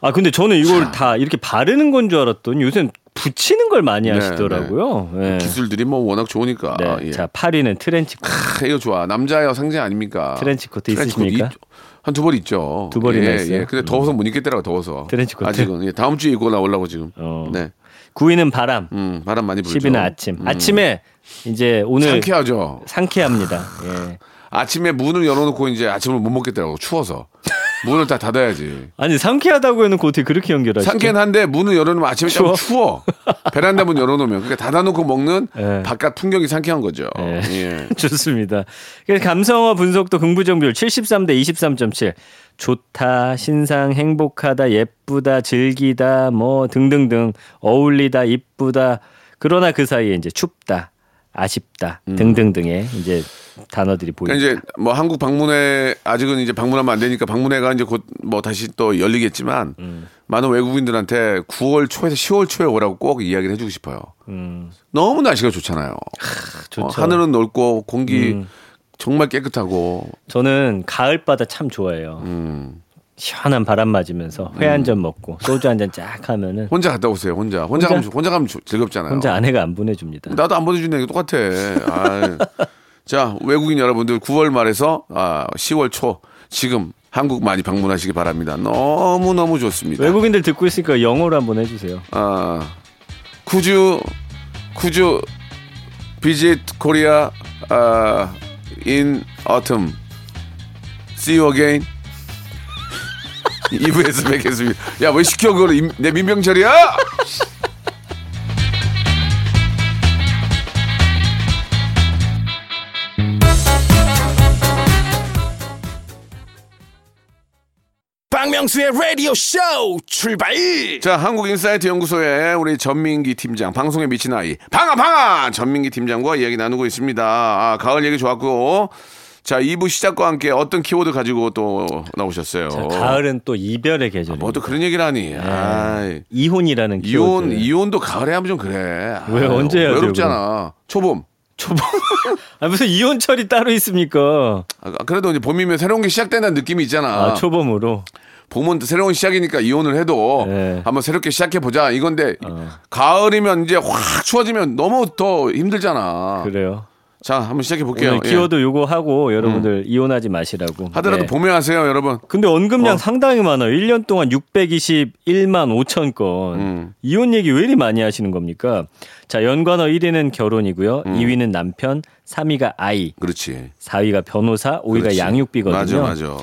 Speaker 2: 아 근데 저는 이걸 다 이렇게 바르는 건 줄 알았더니 요새 붙이는 걸 많이
Speaker 1: 네,
Speaker 2: 하시더라고요. 네.
Speaker 1: 기술들이 뭐 워낙 좋으니까.
Speaker 2: 네.
Speaker 1: 예.
Speaker 2: 자 8위는 트렌치 코트.
Speaker 1: 크, 이거 좋아. 남자의 상징 아닙니까?
Speaker 2: 트렌치 코트 있으십니까?
Speaker 1: 한 두 벌 있죠.
Speaker 2: 두 벌이나
Speaker 1: 예,
Speaker 2: 있어요?
Speaker 1: 예. 근데 더워서 못 입겠더라고 더워서.
Speaker 2: 트렌치 코트?
Speaker 1: 아직은 예, 다음 주에 입고 나오려고 지금.
Speaker 2: 어.
Speaker 1: 네.
Speaker 2: 9위는 바람.
Speaker 1: 음, 바람 많이 불죠.
Speaker 2: 10위는 아침.
Speaker 1: 음.
Speaker 2: 아침에 이제 오늘
Speaker 1: 상쾌하죠.
Speaker 2: 상쾌합니다. 예.
Speaker 1: 아침에 문을 열어놓고 이제 아침을 못 먹겠더라고 추워서 문을 다 닫아야지.
Speaker 2: 아니 상쾌하다고 해놓고 어떻게 그렇게 연결하시죠?
Speaker 1: 상쾌는 한데 문을 열어놓으면 아침에
Speaker 2: 추워?
Speaker 1: 좀 추워. 베란다 문 열어놓으면 그러니까 닫아놓고 먹는
Speaker 2: 예.
Speaker 1: 바깥 풍경이 상쾌한 거죠.
Speaker 2: 예.
Speaker 1: 예.
Speaker 2: 좋습니다. 그래서 감성어 분석도 긍부정 비율 73대 23.7. 좋다, 신상, 행복하다, 예쁘다, 즐기다, 뭐 등등등 어울리다, 이쁘다. 그러나 그 사이에 이제 춥다, 아쉽다 등등등의 이제 단어들이 보입니다.
Speaker 1: 음. 그러니까 이제 뭐 한국 방문회 아직은 이제 방문하면 안 되니까 방문회가 이제 곧 뭐 다시 또 열리겠지만
Speaker 2: 음.
Speaker 1: 많은 외국인들한테 9월 초에서 10월 초에 오라고 꼭 이야기를 해주고 싶어요. 너무 날씨가 좋잖아요.
Speaker 2: 음. 음.
Speaker 1: 어, 하늘은 넓고 공기 정말 깨끗하고
Speaker 2: 저는 가을 바다 참 좋아해요.
Speaker 1: 음.
Speaker 2: 시원한 바람 맞으면서 회한점 먹고 소주 한 잔 쫙 하면은
Speaker 1: 혼자 갔다 오세요. 혼자 혼자
Speaker 2: 혼자?
Speaker 1: 가면 혼자 가면 조- 즐겁잖아요.
Speaker 2: 혼자 아내가 안 보내줍니다.
Speaker 1: 나도 안 보내준다 이거 똑같아. 아이. 자 외국인 여러분들 9월 말에서 아, 10월 초 지금 한국 많이 방문하시기 바랍니다. 너무 너무 좋습니다.
Speaker 2: 외국인들 듣고 있으니까 영어로 한번 해주세요.
Speaker 1: 아 쿠주 쿠주 Korea uh, in autumn. See you again. 2부에서 뵙겠습니다. 야, 왜 시켜, 그걸. 임- 내 민병철이야?
Speaker 3: 박명수의 라디오 쇼 출발
Speaker 1: 자, 한국인사이트 연구소의 우리 전민기 팀장, 방송에 미친 아이, 방아, 방아! 전민기 팀장과 이야기 나누고 있습니다. 아, 가을 얘기 좋았고. 자, 2부 시작과 함께 어떤 키워드 가지고 또 나오셨어요?
Speaker 2: 자, 가을은 또 이별의 계절입니다.
Speaker 1: 뭐또 그런 얘기를 하니. 아이.
Speaker 2: 이혼이라는
Speaker 1: 이혼,
Speaker 2: 키워드.
Speaker 1: 이혼도 가을에 하면 좀 그래.
Speaker 2: 왜,
Speaker 1: 아유,
Speaker 2: 언제 해야 돼요,
Speaker 1: 외롭잖아. 초봄.
Speaker 2: 초보. 아, 무슨 이혼철이 따로 있습니까?
Speaker 1: 아, 그래도 이제 봄이면 새로운 게 시작된다는 느낌이 있잖아.
Speaker 2: 아, 초봄으로.
Speaker 1: 봄은 또 새로운 시작이니까 이혼을 해도
Speaker 2: 네.
Speaker 1: 한번 새롭게 시작해 보자. 이건데
Speaker 2: 어.
Speaker 1: 가을이면 이제 확 추워지면 너무 더 힘들잖아.
Speaker 2: 그래요.
Speaker 1: 자, 한번 시작해 볼게요.
Speaker 2: 오늘 키워드 요거 하고 여러분들 이혼하지 마시라고.
Speaker 1: 하더라도
Speaker 2: 네.
Speaker 1: 봄에 하세요, 여러분.
Speaker 2: 근데 언급량
Speaker 1: 어.
Speaker 2: 상당히 많아요. 1년 동안 621만 5천 건.
Speaker 1: 음.
Speaker 2: 이혼 얘기 왜 이리 많이 하시는 겁니까? 자, 연관어 1위는 결혼이고요.
Speaker 1: 음.
Speaker 2: 2위는 남편, 3위가 아이,
Speaker 1: 그렇지.
Speaker 2: 4위가 변호사, 5위가
Speaker 1: 그렇지.
Speaker 2: 양육비거든요.
Speaker 1: 맞아, 맞아.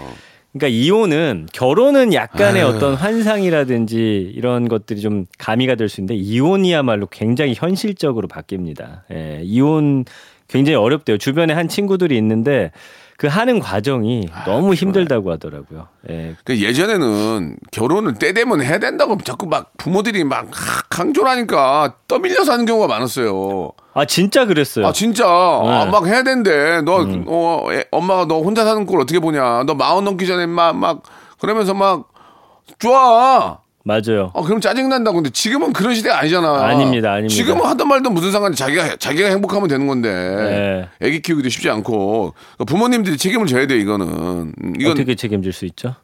Speaker 2: 그러니까 이혼은 결혼은 약간의
Speaker 1: 아유.
Speaker 2: 어떤 환상이라든지 이런 것들이 좀 가미가 될 수 있는데 이혼이야말로 굉장히 현실적으로 바뀝니다. 예, 이혼 굉장히 어렵대요. 주변에 한 친구들이 있는데 그 하는 과정이 너무 힘들다고 하더라고요. 예.
Speaker 1: 그 예전에는 결혼을 때 되면 해야 된다고 자꾸 막 부모들이 막 강조를 하니까 떠밀려서 하는 경우가 많았어요.
Speaker 2: 아 진짜 그랬어요.
Speaker 1: 아 진짜 아, 막 해야 된대. 너 어, 애- 엄마가 너 혼자 사는 걸 어떻게 보냐. 너 마흔 넘기 전에 막 막 그러면서 막 좋아.
Speaker 2: 맞아요.
Speaker 1: 아 그럼 짜증 난다. 근데 지금은 그런 시대가 아니잖아.
Speaker 2: 아닙니다, 아닙니다.
Speaker 1: 지금은 하던 말도 무슨 상관이 자기가 자기가 행복하면 되는 건데.
Speaker 2: 네.
Speaker 1: 애기 키우기도 쉽지 않고 부모님들이 책임을 져야 돼 이거는. 음, 이건
Speaker 2: 어떻게 책임질 수 있죠?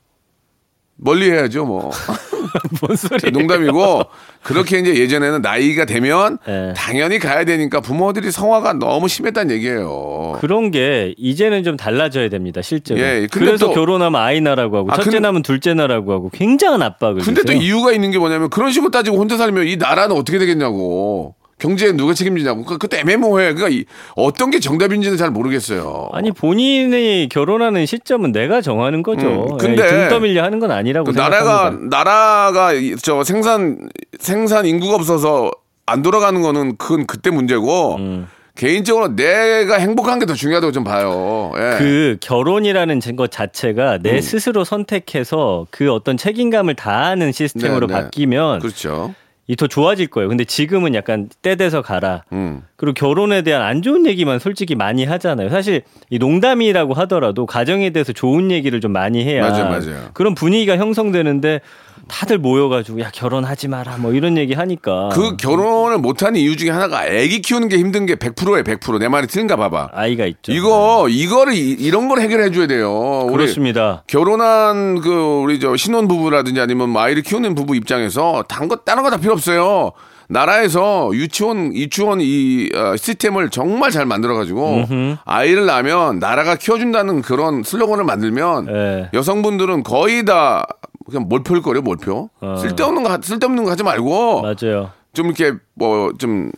Speaker 1: 멀리 해야죠 뭐.
Speaker 2: 뭔 소리?
Speaker 1: 농담이고 그렇게 이제 예전에는 나이가 되면
Speaker 2: 네.
Speaker 1: 당연히 가야 되니까 부모들이 성화가 너무 심했다는 얘기예요.
Speaker 2: 그런 게 이제는 좀 달라져야 됩니다, 실제로.
Speaker 1: 예, 근데
Speaker 2: 그래서
Speaker 1: 또-
Speaker 2: 결혼하면 아이 나라고 하고
Speaker 1: 아,
Speaker 2: 첫째
Speaker 1: 근-
Speaker 2: 나면 둘째 나라고 하고 굉장한 압박을
Speaker 1: 근데 또
Speaker 2: 주세요.
Speaker 1: 이유가 있는 게 뭐냐면 그런 식으로 따지고 혼자 살면 이 나라는 어떻게 되겠냐고. 경제에 누가 책임지냐고. 그- 그것도 애매모호해. 그러니까 이- 어떤 게 정답인지는 잘 모르겠어요.
Speaker 2: 아니 본인이 결혼하는 시점은 내가 정하는 거죠.
Speaker 1: 음, 근데
Speaker 2: 예, 등 떠밀려 하는 건 아니라고
Speaker 1: 그 나라가. 나라가 이- 저 생산 생산 인구가 없어서 안 돌아가는 거는 그건 그때 문제고
Speaker 2: 음.
Speaker 1: 개인적으로 내가 행복한 게 더 중요하다고 좀 봐요. 예.
Speaker 2: 그 결혼이라는 것 자체가
Speaker 1: 음.
Speaker 2: 내 스스로 선택해서 그 어떤 책임감을 다하는 시스템으로
Speaker 1: 네, 네.
Speaker 2: 바뀌면
Speaker 1: 그렇죠.
Speaker 2: 이 더 좋아질 거예요. 근데 지금은 약간 때 돼서 가라.
Speaker 1: 음.
Speaker 2: 그리고 결혼에 대한 안 좋은 얘기만 솔직히 많이 하잖아요. 사실 이 농담이라고 하더라도 가정에 대해서 좋은 얘기를 좀 많이 해야
Speaker 1: 맞아요, 맞아요.
Speaker 2: 그런 분위기가 형성되는데 다들 모여가지고 야 결혼하지 마라 뭐 이런 얘기 하니까
Speaker 1: 그 결혼을 못하는 이유 중에 하나가 아기 키우는 게 힘든 게 100%에 100%. 내 말이 틀린가 봐봐.
Speaker 2: 아이가 있죠.
Speaker 1: 이거 이거를 이- 이런 걸 해결해 줘야 돼요.
Speaker 2: 그렇습니다.
Speaker 1: 결혼한 그 우리 저 신혼 부부라든지 아니면 뭐 아이를 키우는 부부 입장에서 단 거 다른 거 다 필요 없어요. 나라에서 유치원 유치원 이 어, 시스템을 정말 잘 만들어 가지고 아이를 낳으면 나라가 키워준다는 그런 슬로건을 만들면
Speaker 2: 예.
Speaker 1: 여성분들은 거의 다 그냥 몰표일 거래요 몰표
Speaker 2: 어.
Speaker 1: 쓸데없는 거 하- 쓸데없는 거 하지 말고
Speaker 2: 맞아요.
Speaker 1: 좀 이렇게 뭐좀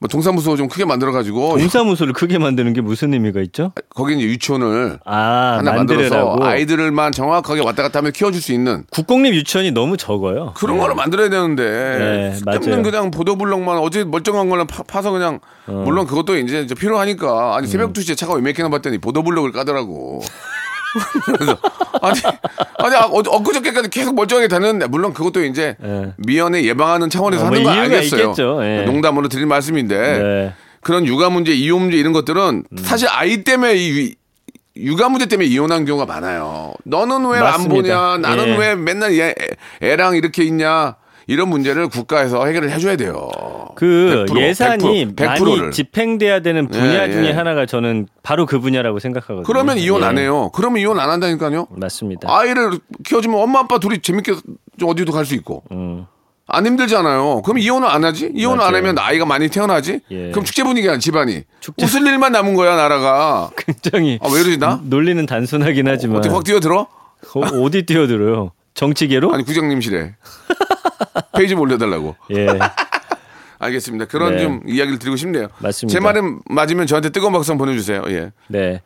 Speaker 1: 뭐 동사무소 좀 크게 만들어 가지고
Speaker 2: 동사무소를 크게 만드는 게 무슨 의미가 있죠?
Speaker 1: 거기 이제 유치원을
Speaker 2: 아
Speaker 1: 하나 만들어서
Speaker 2: 만들으라고.
Speaker 1: 아이들만 정확하게 왔다 갔다 하면 키워줄 수 있는
Speaker 2: 국공립 유치원이 너무 적어요.
Speaker 1: 그런 거를 만들어야 되는데
Speaker 2: 네,
Speaker 1: 쓸데없는
Speaker 2: 맞아요.
Speaker 1: 그냥 보도블록만 어제 멀쩡한 거는 파, 서 그냥
Speaker 2: 어.
Speaker 1: 물론 그것도 이제 필요하니까 아니
Speaker 2: 음.
Speaker 1: 새벽 2 시에 차가 왜 맥히나 봤더니 보도블록을 까더라고 아니 아니 아, 어, 엊그저께까지 계속 멀쩡하게 다녔는데 물론 그것도 이제
Speaker 2: 네.
Speaker 1: 미연에 예방하는 차원에서
Speaker 2: 어,
Speaker 1: 하는 뭐거 알겠어요
Speaker 2: 있겠죠. 예.
Speaker 1: 농담으로 드린 말씀인데
Speaker 2: 네.
Speaker 1: 그런 육아 문제, 이혼 문제 이런 것들은
Speaker 2: 음.
Speaker 1: 사실 아이 때문에 이 육아 문제 때문에 이혼한 경우가 많아요. 너는 왜 안. 보냐? 나는
Speaker 2: 예.
Speaker 1: 왜 맨날 얘, 애랑 이렇게 있냐? 이런 문제를 국가에서 해결을 해줘야 돼요.
Speaker 2: 그
Speaker 1: 100%,
Speaker 2: 예산이
Speaker 1: 100%,
Speaker 2: 많이
Speaker 1: 100%를.
Speaker 2: 집행돼야 되는 분야
Speaker 1: 예,
Speaker 2: 중에
Speaker 1: 예.
Speaker 2: 하나가 저는 바로 그 분야라고 생각하거든요.
Speaker 1: 그러면 이혼 안
Speaker 2: 예.
Speaker 1: 해요. 그러면 이혼 안 한다니까요.
Speaker 2: 맞습니다.
Speaker 1: 아이를 키워주면 엄마 아빠 둘이 재밌게 좀 어디도 갈 수 있고.
Speaker 2: 음.
Speaker 1: 안 힘들잖아요. 그럼 이혼을 안 하지? 이혼을 안
Speaker 2: 맞아요.
Speaker 1: 하면 아이가 많이 태어나지?
Speaker 2: 예.
Speaker 1: 그럼 축제 분위기야 집안이.
Speaker 2: 축제-
Speaker 1: 웃을 일만 남은 거야 나라가.
Speaker 2: 굉장히
Speaker 1: 아왜 이러지 나?
Speaker 2: 논리는 단순하긴 하지만
Speaker 1: 어떻게 확 뛰어들어?
Speaker 2: 어, 어디 뛰어들어요? 정치계로?
Speaker 1: 아니 구장님실에 페이지 좀 올려달라고.
Speaker 2: 예.
Speaker 1: 알겠습니다. 그런
Speaker 2: 네.
Speaker 1: 좀 이야기를 드리고 싶네요.
Speaker 2: 맞습니다.
Speaker 1: 제 말은 맞으면 저한테 뜨거운 박수 한번 보내주세요. 예.
Speaker 2: 네.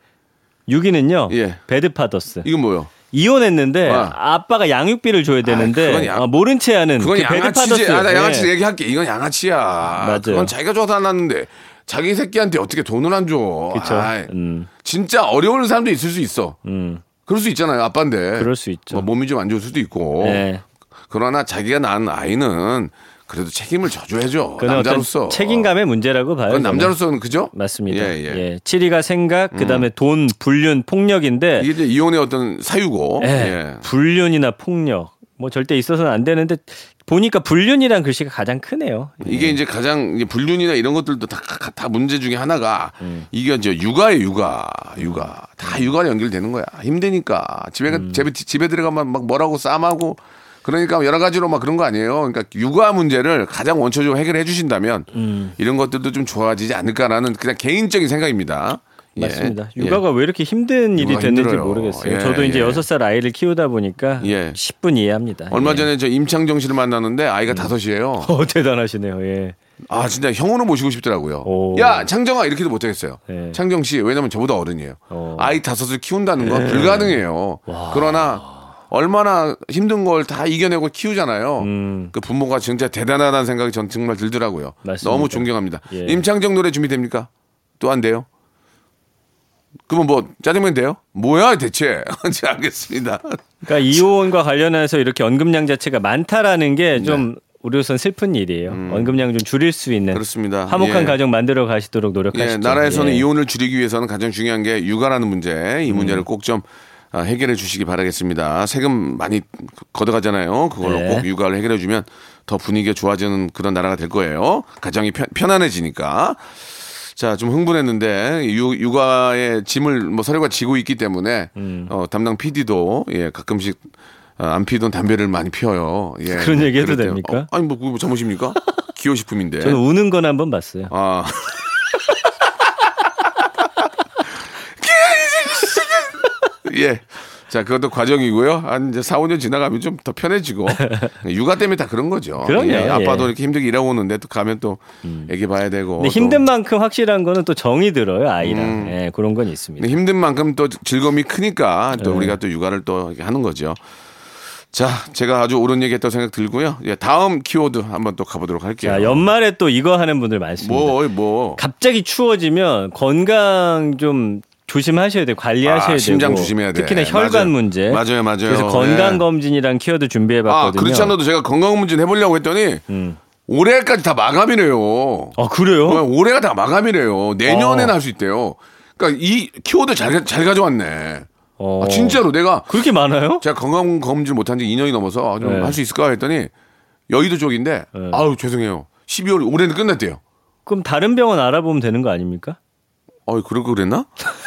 Speaker 2: 6위는요.
Speaker 1: 예.
Speaker 2: 배드파더스.
Speaker 1: 이건 뭐요?
Speaker 2: 이혼했는데
Speaker 1: 아.
Speaker 2: 아빠가 양육비를 줘야 되는데
Speaker 1: 그건 양-
Speaker 2: 아, 모른 채 하는
Speaker 1: 그건
Speaker 2: 그
Speaker 1: 양아치지. 아, 나 양아치
Speaker 2: 예.
Speaker 1: 얘기할게. 이건 양아치야.
Speaker 2: 맞아요.
Speaker 1: 그건 자기가 줘서 안 났는데 자기 새끼한테 어떻게 돈을 안 줘.
Speaker 2: 그쵸.
Speaker 1: 아이,
Speaker 2: 음.
Speaker 1: 진짜 어려운 사람도 있을 수 있어.
Speaker 2: 음.
Speaker 1: 그럴 수 있잖아요. 아빠인데.
Speaker 2: 그럴 수 있죠.
Speaker 1: 뭐 몸이 좀 안 좋을 수도 있고.
Speaker 2: 네.
Speaker 1: 그러나 자기가 낳은 아이는 그래도 책임을 져줘야죠. 남자로서.
Speaker 2: 책임감의 문제라고 봐요.
Speaker 1: 그건. 남자로서는 그죠?
Speaker 2: 맞습니다.
Speaker 1: 예,
Speaker 2: 예,
Speaker 1: 예.
Speaker 2: 7위가 생각, 그다음에 돈, 불륜, 폭력인데
Speaker 1: 이게 이제 이혼의 어떤 사유고.
Speaker 2: 예,
Speaker 1: 예.
Speaker 2: 불륜이나 폭력 뭐 절대 있어서는 안 되는데 보니까 불륜이란 글씨가 가장 크네요.
Speaker 1: 이게 이제 가장 불륜이나 이런 것들도 다, 다 문제 중에 하나가 이게 이제 육아에 육아, 육아 다 육아로 연결되는 거야. 힘드니까 집에 가- 집에 집에 들어가면 막 뭐라고 싸움하고 그러니까 여러 가지로 막 그런 거 아니에요. 그러니까 육아 문제를 가장 원초적으로 해결해 주신다면
Speaker 2: 음.
Speaker 1: 이런 것들도 좀 좋아지지 않을까라는 그냥 개인적인 생각입니다. 예.
Speaker 2: 맞습니다.
Speaker 1: 예.
Speaker 2: 육아가 왜 이렇게 힘든 일이 됐는지
Speaker 1: 힘들어요.
Speaker 2: 모르겠어요.
Speaker 1: 예,
Speaker 2: 저도 이제
Speaker 1: 예.
Speaker 2: 여섯 살 아이를 키우다 보니까
Speaker 1: 예.
Speaker 2: 10분 이해합니다.
Speaker 1: 얼마
Speaker 2: 예.
Speaker 1: 전에 저 임창정 씨를 만났는데
Speaker 2: 음.
Speaker 1: 아이가 다섯이에요.
Speaker 2: 어, 대단하시네요. 예.
Speaker 1: 아 진짜 형으로 모시고 싶더라고요.
Speaker 2: 오.
Speaker 1: 야 창정아 이렇게도 못하겠어요.
Speaker 2: 네.
Speaker 1: 창정 씨 왜냐면 저보다 어른이에요.
Speaker 2: 어.
Speaker 1: 아이 다섯을 키운다는 건 불가능해요. 그러나 얼마나 힘든 걸 다 이겨내고 키우잖아요.
Speaker 2: 음.
Speaker 1: 그 부모가 진짜 대단하다는 생각이 전 정말 들더라고요.
Speaker 2: 맞습니다.
Speaker 1: 너무 존경합니다.
Speaker 2: 예.
Speaker 1: 임창정 노래 준비됩니까? 또 안 돼요? 그러면 뭐 짜장면 돼요? 뭐야 대체? 네, 알겠습니다.
Speaker 2: 그러니까 이혼과 관련해서 이렇게 언급량 자체가 많다라는 게좀 우리로선 슬픈 일이에요. 언급량 좀 줄일 수 있는
Speaker 1: 네. 음. 그렇습니다.
Speaker 2: 화목한
Speaker 1: 예.
Speaker 2: 가정 만들어 가시도록 노력하시죠.
Speaker 1: 예, 나라에서는
Speaker 2: 예.
Speaker 1: 이혼을 줄이기 위해서는 가장 중요한 게 육아라는 문제,
Speaker 2: 음.
Speaker 1: 이 문제를 꼭좀 아, 해결해 주시기 바라겠습니다. 세금 많이 걷어가잖아요. 그걸로
Speaker 2: 네.
Speaker 1: 꼭 육아를 해결해 주면 더 분위기가 좋아지는 그런 나라가 될 거예요. 가정이 편, 편안해지니까. 자, 좀 흥분했는데 유, 육아의 짐을 뭐 서류가 지고 있기 때문에
Speaker 2: 음.
Speaker 1: 어, 담당 PD도 예, 가끔씩 어, 안 피던 담배를 많이 피워요. 예,
Speaker 2: 그런 얘기 해도 됩니까?
Speaker 1: 어, 아니 뭐 그거 잘못입니까? 기호식품인데.
Speaker 2: 저는 우는 건 한번 봤어요.
Speaker 1: 아. 예. 자, 그것도 과정이고요. 한 이제 4, 5년 지나가면 좀 더 편해지고. 육아 때문에 다 그런 거죠.
Speaker 2: 그럼요.
Speaker 1: 예, 아빠도
Speaker 2: 예.
Speaker 1: 이렇게 힘들게 일하고 오는데 또 가면 또 애기 봐야 되고.
Speaker 2: 근데
Speaker 1: 또
Speaker 2: 힘든 만큼 확실한 거는 또 정이 들어요 아이랑
Speaker 1: 음.
Speaker 2: 예, 그런 건 있습니다.
Speaker 1: 힘든 만큼 또 즐거움이 크니까 또
Speaker 2: 네.
Speaker 1: 우리가 또 육아를 또 하는 거죠. 자, 제가 아주 옳은 얘기 했다고 생각 들고요. 예, 다음 키워드 한번 또 가보도록 할게요.
Speaker 2: 자 연말에 또 이거 하는 분들 많습니다.
Speaker 1: 뭐, 뭐.
Speaker 2: 갑자기 추워지면 건강 좀 조심하셔야 돼요. 관리하셔야
Speaker 1: 아, 심장
Speaker 2: 되고
Speaker 1: 조심해야 돼.
Speaker 2: 특히나 혈관
Speaker 1: 맞아요.
Speaker 2: 문제.
Speaker 1: 맞아요, 맞아요.
Speaker 2: 그래서 건강
Speaker 1: 예.
Speaker 2: 검진이랑 키워드
Speaker 1: 아,
Speaker 2: 준비해 봤거든요.
Speaker 1: 그렇지 않아도 제가 건강 검진 해 보려고 했더니
Speaker 2: 음.
Speaker 1: 올해까지 다 마감이래요.
Speaker 2: 아 그래요?
Speaker 1: 어, 올해가 다 마감이래요. 내년에는
Speaker 2: 어.
Speaker 1: 할수 있대요. 그러니까 이 키워드 잘, 잘 가져왔네.
Speaker 2: 어.
Speaker 1: 아, 진짜로 내가
Speaker 2: 그렇게 많아요?
Speaker 1: 제가 건강 검진 못한 지 2년이 넘어서 좀
Speaker 2: 네.
Speaker 1: 할수 있을까 했더니 여의도 쪽인데
Speaker 2: 네.
Speaker 1: 아유 죄송해요. 12월 올해는 끝났대요.
Speaker 2: 그럼 다른 병원 알아보면 되는 거 아닙니까?
Speaker 1: 어이 그럴 거 그랬나?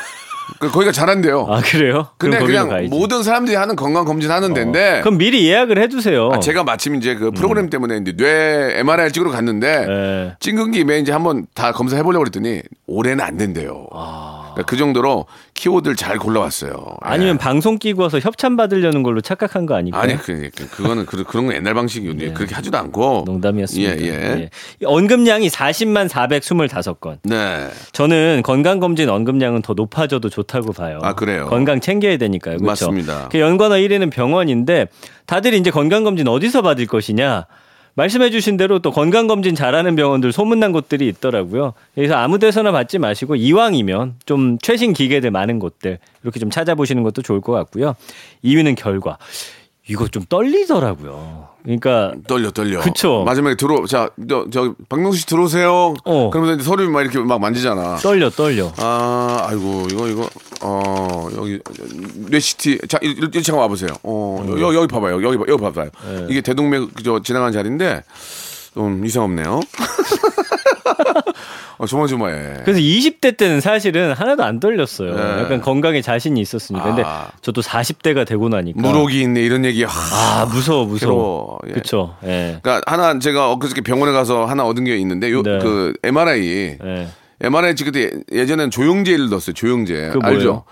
Speaker 1: 그 거기가 잘한대요.
Speaker 2: 아 그래요?
Speaker 1: 근데 그냥
Speaker 2: 가야지.
Speaker 1: 모든 사람들이 하는 건강 검진 하는 데인데
Speaker 2: 그럼 미리 예약을 해두세요.
Speaker 1: 아, 제가 마침 이제 그 프로그램 때문에 이제 뇌 MRI 찍으러 갔는데
Speaker 2: 네.
Speaker 1: 찍은 김에 이제 한번 다 검사해 보려고 그랬더니 올해는 안 된대요. 그러니까 그 정도로 키워드를 잘 골라왔어요.
Speaker 2: 아니면
Speaker 1: 예.
Speaker 2: 방송 끼고 와서 협찬 받으려는 걸로 착각한 거 아닐까요?
Speaker 1: 아니 그, 그 그거는 그, 그런 건 옛날 방식이요. 그렇게 하지도 않고
Speaker 2: 농담이었습니다.
Speaker 1: 예, 예.
Speaker 2: 예. 언급량이 40만 425건.
Speaker 1: 네.
Speaker 2: 저는 건강 검진 언급량은 더 높아져도 좋다고 봐요.
Speaker 1: 아, 그래요?
Speaker 2: 건강 챙겨야 되니까요. 그렇죠?
Speaker 1: 맞습니다.
Speaker 2: 그 연관어 1위는 병원인데 다들 이제 건강 검진 어디서 받을 것이냐. 말씀해 주신 대로 또 건강검진 잘하는 병원들 소문난 곳들이 있더라고요. 그래서 아무 데서나 받지 마시고 이왕이면 좀 최신 기계들 많은 곳들 이렇게 좀 찾아보시는 것도 좋을 것 같고요. 2위는 결과. 이거 좀 떨리더라고요. 그러니까
Speaker 1: 떨려 떨려.
Speaker 2: 그쵸.
Speaker 1: 마지막에 들어 자저 저 박명수 씨 들어오세요.
Speaker 2: 어.
Speaker 1: 그러면서 이제 서류 막 이렇게 막 만지잖아.
Speaker 2: 떨려 떨려.
Speaker 1: 아, 아이고, 이거, 이거, 어, 여기, 뇌시티. 자, 일- 일- 일층 와보세요. 어,
Speaker 2: 음.
Speaker 1: 여기, 여기 봐봐요. 여기, 봐- 여기 봐봐요.
Speaker 2: 네.
Speaker 1: 이게 대동맥, 그저, 지나가는 자리인데, 좀 이상 없네요. 어, 조마조마해.
Speaker 2: 그래서 20대 때는 사실은 하나도 안 떨렸어요.
Speaker 1: 네.
Speaker 2: 약간 건강에 자신이 있었으니까. 근데
Speaker 1: 아.
Speaker 2: 저도 40대가 되고 나니까.
Speaker 1: 무록이 있네, 이런 얘기. 하,
Speaker 2: 아, 무서워, 무서워.
Speaker 1: 예.
Speaker 2: 그쵸. 예.
Speaker 1: 그러니까 하나 제가 엊그저께 병원에 가서 하나 얻은 게 있는데, 요,
Speaker 2: 네.
Speaker 1: 그, MRI.
Speaker 2: 예.
Speaker 1: MRI 찍을 때 예전엔 조영제를 넣었어요. 조영제. 알죠?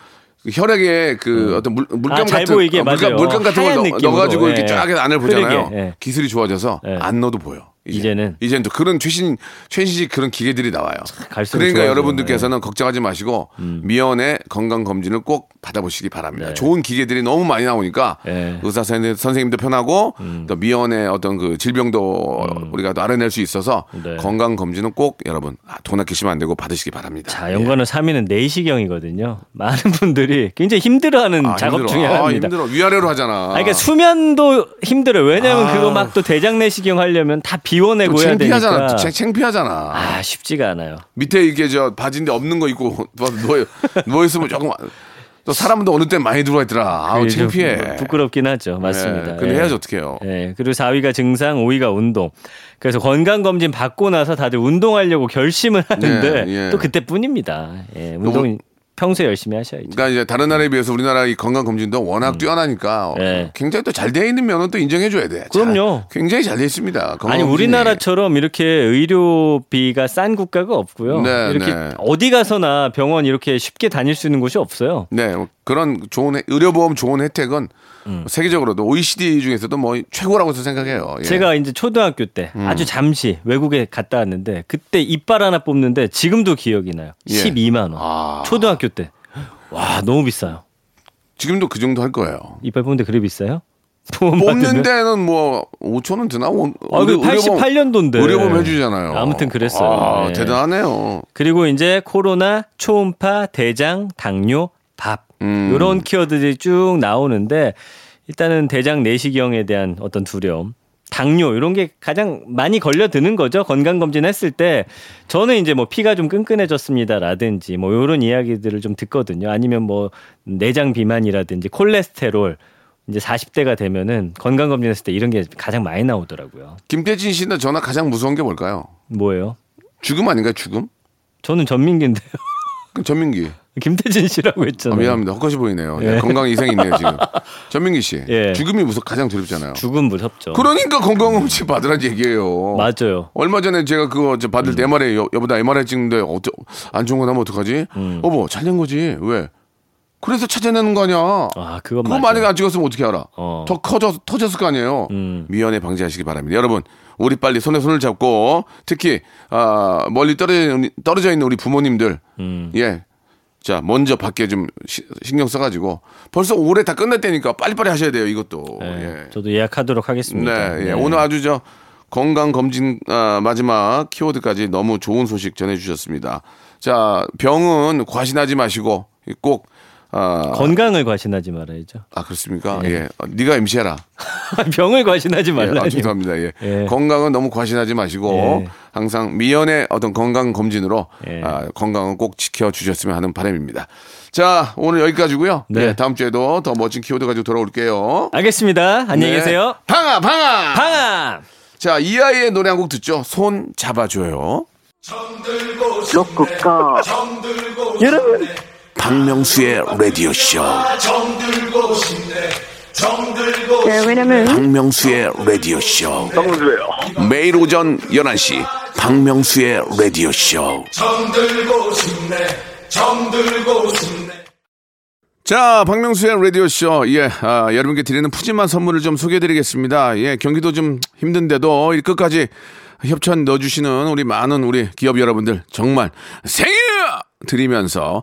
Speaker 1: 그 혈액에 그 어떤 물, 물감
Speaker 2: 아, 잘
Speaker 1: 같은 어, 물감. 물감 같은 걸 넣. 넣어가지고 이렇게
Speaker 2: 예.
Speaker 1: 쫙 해서 안을 보잖아요.
Speaker 2: 예.
Speaker 1: 기술이 좋아져서
Speaker 2: 예.
Speaker 1: 안 넣어도 보여. 이제.
Speaker 2: 이제는.
Speaker 1: 이제는 또 그런 최신 최신식 그런 기계들이 나와요. 그러니까.
Speaker 2: 예.
Speaker 1: 여러분들께서는 걱정하지 마시고
Speaker 2: 음.
Speaker 1: 미연의 건강 검진을 꼭 받아보시기 바랍니다.
Speaker 2: 네.
Speaker 1: 좋은 기계들이 너무 많이 나오니까
Speaker 2: 예.
Speaker 1: 의사 선생님- 선생님도 편하고
Speaker 2: 음.
Speaker 1: 또 미연의 어떤 그 질병도 우리가 또 알아낼 수 있어서
Speaker 2: 네.
Speaker 1: 건강 검진은 꼭 여러분 아, 돈 아끼시면 안 되고 받으시기 바랍니다.
Speaker 2: 자, 연관어 3위는 내시경이거든요. 많은 분들이 굉장히 힘들어하는
Speaker 1: 아,
Speaker 2: 작업
Speaker 1: 힘들어.
Speaker 2: 중에
Speaker 1: 아,
Speaker 2: 하나입니다.
Speaker 1: 힘들어. 위아래로 하잖아.
Speaker 2: 아, 그러니까 수면도 힘들어요. 왜냐면
Speaker 1: 아.
Speaker 2: 그거 막 또 대장 내시경 하려면 다 비워내고
Speaker 1: 또
Speaker 2: 해야
Speaker 1: 창피하잖아.
Speaker 2: 되니까.
Speaker 1: 또 창- 창피하잖아.
Speaker 2: 아, 쉽지가 않아요.
Speaker 1: 밑에 이게 저 바지인데 없는 거 입고 누워 누워 있으면 조금 또 사람도 어느 때 많이 들어와 있더라. 아우 창피해.
Speaker 2: 부끄럽긴 하죠. 맞습니다.
Speaker 1: 네, 근데
Speaker 2: 예.
Speaker 1: 해야지 어떡해요.
Speaker 2: 예. 그리고 4위가 증상, 5위가 운동. 그래서 건강검진 받고 나서 다들 운동하려고 결심을 하는데
Speaker 1: 예, 예.
Speaker 2: 또 그때뿐입니다. 예. 운동이 평소에 열심히 하셔야죠.
Speaker 1: 그러니까 이제 다른 나라에 비해서 우리나라 이 건강 검진도 워낙 뛰어나니까
Speaker 2: 네.
Speaker 1: 굉장히 또잘돼 있는 면은 또 인정해 줘야 돼.
Speaker 2: 그럼요.
Speaker 1: 자, 굉장히 잘 돼 있습니다.
Speaker 2: 아니. 우리나라처럼 이렇게 의료비가 싼 국가가 없고요.
Speaker 1: 네,
Speaker 2: 이렇게
Speaker 1: 네.
Speaker 2: 어디 가서나 병원 이렇게 쉽게 다닐 수 있는 곳이 없어요.
Speaker 1: 네 그런 좋은 혜- 의료보험 좋은 혜택은 세계적으로도 OECD 중에서도 뭐 최고라고 생각해요. 예.
Speaker 2: 음. 제가 이제 초등학교 때 아주 잠시 외국에 갔다 왔는데 그때 이빨 하나 뽑는데 지금도 기억이 나요.
Speaker 1: 예.
Speaker 2: 12만 원.
Speaker 1: 아.
Speaker 2: 초등학교 때. 와 너무 비싸요.
Speaker 1: 지금도 그 정도 할 거예요.
Speaker 2: 이빨 뽑는데 그래 비싸요?
Speaker 1: 뽑는? 데는 뭐 5천 원 드나? 오-
Speaker 2: 아, 그
Speaker 1: 의료- 의료보험-
Speaker 2: 88년도인데.
Speaker 1: 의료보험 해주잖아요.
Speaker 2: 아무튼 그랬어요.
Speaker 1: 아,
Speaker 2: 네.
Speaker 1: 대단하네요.
Speaker 2: 그리고 이제 코로나, 초음파, 대장, 당뇨, 밥
Speaker 1: 음.
Speaker 2: 이런 키워드들이 쭉 나오는데 일단은 대장 내시경에 대한 어떤 두려움. 당뇨 이런 게 가장 많이 걸려드는 거죠. 건강 검진 했을 때 저는 이제 뭐 피가 좀 끈끈해졌습니다라든지 뭐 이런 이야기들을 좀 듣거든요. 아니면 뭐 내장 비만이라든지 콜레스테롤 이제 40대가 되면은 건강 검진했을 때 이런 게 가장 많이 나오더라고요.
Speaker 1: 김태진 씨는 전화 가장 무서운 게 뭘까요?
Speaker 2: 뭐예요?
Speaker 1: 죽음 아닌가요? 죽음?
Speaker 2: 저는 전민기인데요.
Speaker 1: 그럼 전민기.
Speaker 2: 김태진 씨라고
Speaker 1: 아,
Speaker 2: 했잖아요.
Speaker 1: 미안합니다. 헛것이 보이네요. 예,
Speaker 2: 예.
Speaker 1: 건강 이상이 있네요 지금. 전민기 씨.
Speaker 2: 예.
Speaker 1: 죽음이 무섭 가장 두렵잖아요.
Speaker 2: 죽음 무섭죠.
Speaker 1: 그러니까 건강검진 받으라는 얘기예요.
Speaker 2: 맞아요.
Speaker 1: 얼마 전에 제가 그거 저 받을
Speaker 2: 음.
Speaker 1: 때 MRI 여, 여보다 MRI 찍는데 어떠, 안 좋은 거 나면 어떡하지?
Speaker 2: 음.
Speaker 1: 여보 잘된 거지 왜? 그래서 찾아내는 거 아니야.
Speaker 2: 아,
Speaker 1: 그거
Speaker 2: 맞아요.
Speaker 1: 만약에 안 찍었으면 어떻게 알아?
Speaker 2: 어.
Speaker 1: 더 커져 터졌을 거 아니에요.
Speaker 2: 음.
Speaker 1: 미연에 방지하시기 바랍니다. 여러분, 우리 빨리 손에 손을 잡고 특히 아, 멀리 떨어져 있는, 떨어져 있는 우리 부모님들,
Speaker 2: 음.
Speaker 1: 예, 자 먼저 밖에 좀 시- 신경 써가지고 벌써 올해 다 끝났다니까 빨리빨리 하셔야 돼요. 이것도.
Speaker 2: 네,
Speaker 1: 예.
Speaker 2: 저도 예약하도록 하겠습니다.
Speaker 1: 네, 예. 오늘 아주 저 건강 검진 아, 마지막 키워드까지 너무 좋은 소식 전해주셨습니다. 자 병은 과신하지 마시고 꼭 아,
Speaker 2: 건강을 과신하지 말아야죠.
Speaker 1: 아 그렇습니까? 예, 어, 네가 MC해라.
Speaker 2: 병을 과신하지
Speaker 1: 예,
Speaker 2: 말라.
Speaker 1: 아, 죄송합니다. 예.
Speaker 2: 예.
Speaker 1: 건강은 너무 과신하지 마시고
Speaker 2: 예.
Speaker 1: 항상 미연의 어떤 건강 검진으로
Speaker 2: 예.
Speaker 1: 아, 건강은 꼭 지켜 주셨으면 하는 바람입니다. 자 오늘 여기까지고요.
Speaker 2: 네.
Speaker 1: 예, 다음 주에도 더 멋진 키워드 가지고 돌아올게요.
Speaker 2: 알겠습니다. 안녕히
Speaker 1: 네.
Speaker 2: 계세요.
Speaker 1: 방아 방아.
Speaker 2: 방아.
Speaker 1: 자 이 아이의 노래 한 곡 듣죠. 손 잡아줘요.
Speaker 4: 로쿠꺼 여러분
Speaker 1: 박명수의 라디오 쇼.
Speaker 4: 네, 왜냐면
Speaker 1: 박명수의 라디오 쇼. 매일 오전 11시 박명수의 라디오 쇼. 자, 박명수의 라디오쇼. 예, 아, 여러분께 드리는 푸짐한 선물을 좀 소개해 드리겠습니다. 예, 경기도 좀 힘든데도 이 끝까지 협찬 넣어주시는 우리 많은 우리 기업 여러분들 정말 생일 드리면서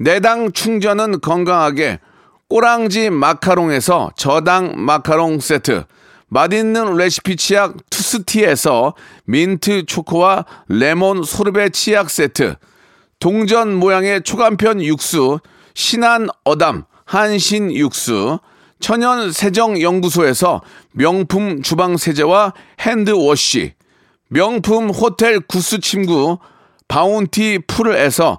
Speaker 1: 내당 충전은 건강하게 꼬랑지 마카롱에서 저당 마카롱 세트 맛있는 레시피 치약 투스티에서 민트 초코와 레몬 소르베 치약 세트, 동전 모양의 초간편 육수 신한 어담 한신 육수, 천연 세정 연구소에서 명품 주방 세제와 핸드워시, 명품 호텔 구스 침구 바운티 풀에서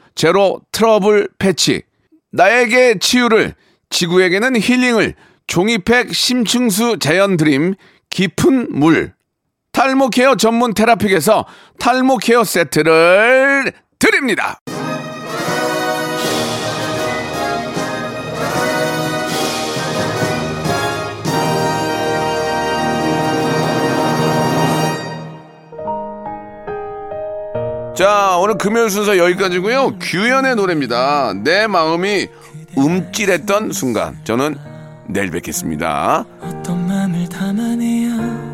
Speaker 1: 제로 트러블 패치, 나에게 치유를, 지구에게는 힐링을, 종이팩 심층수 자연 드림, 깊은 물, 탈모 케어 전문 테라픽에서 탈모 케어 세트를 드립니다. 자, 오늘 금요일 순서 여기까지고요. 규현의 노래입니다. 내 마음이 움찔했던 순간. 저는 내일 뵙겠습니다.
Speaker 5: 어떤 맘을 담아내야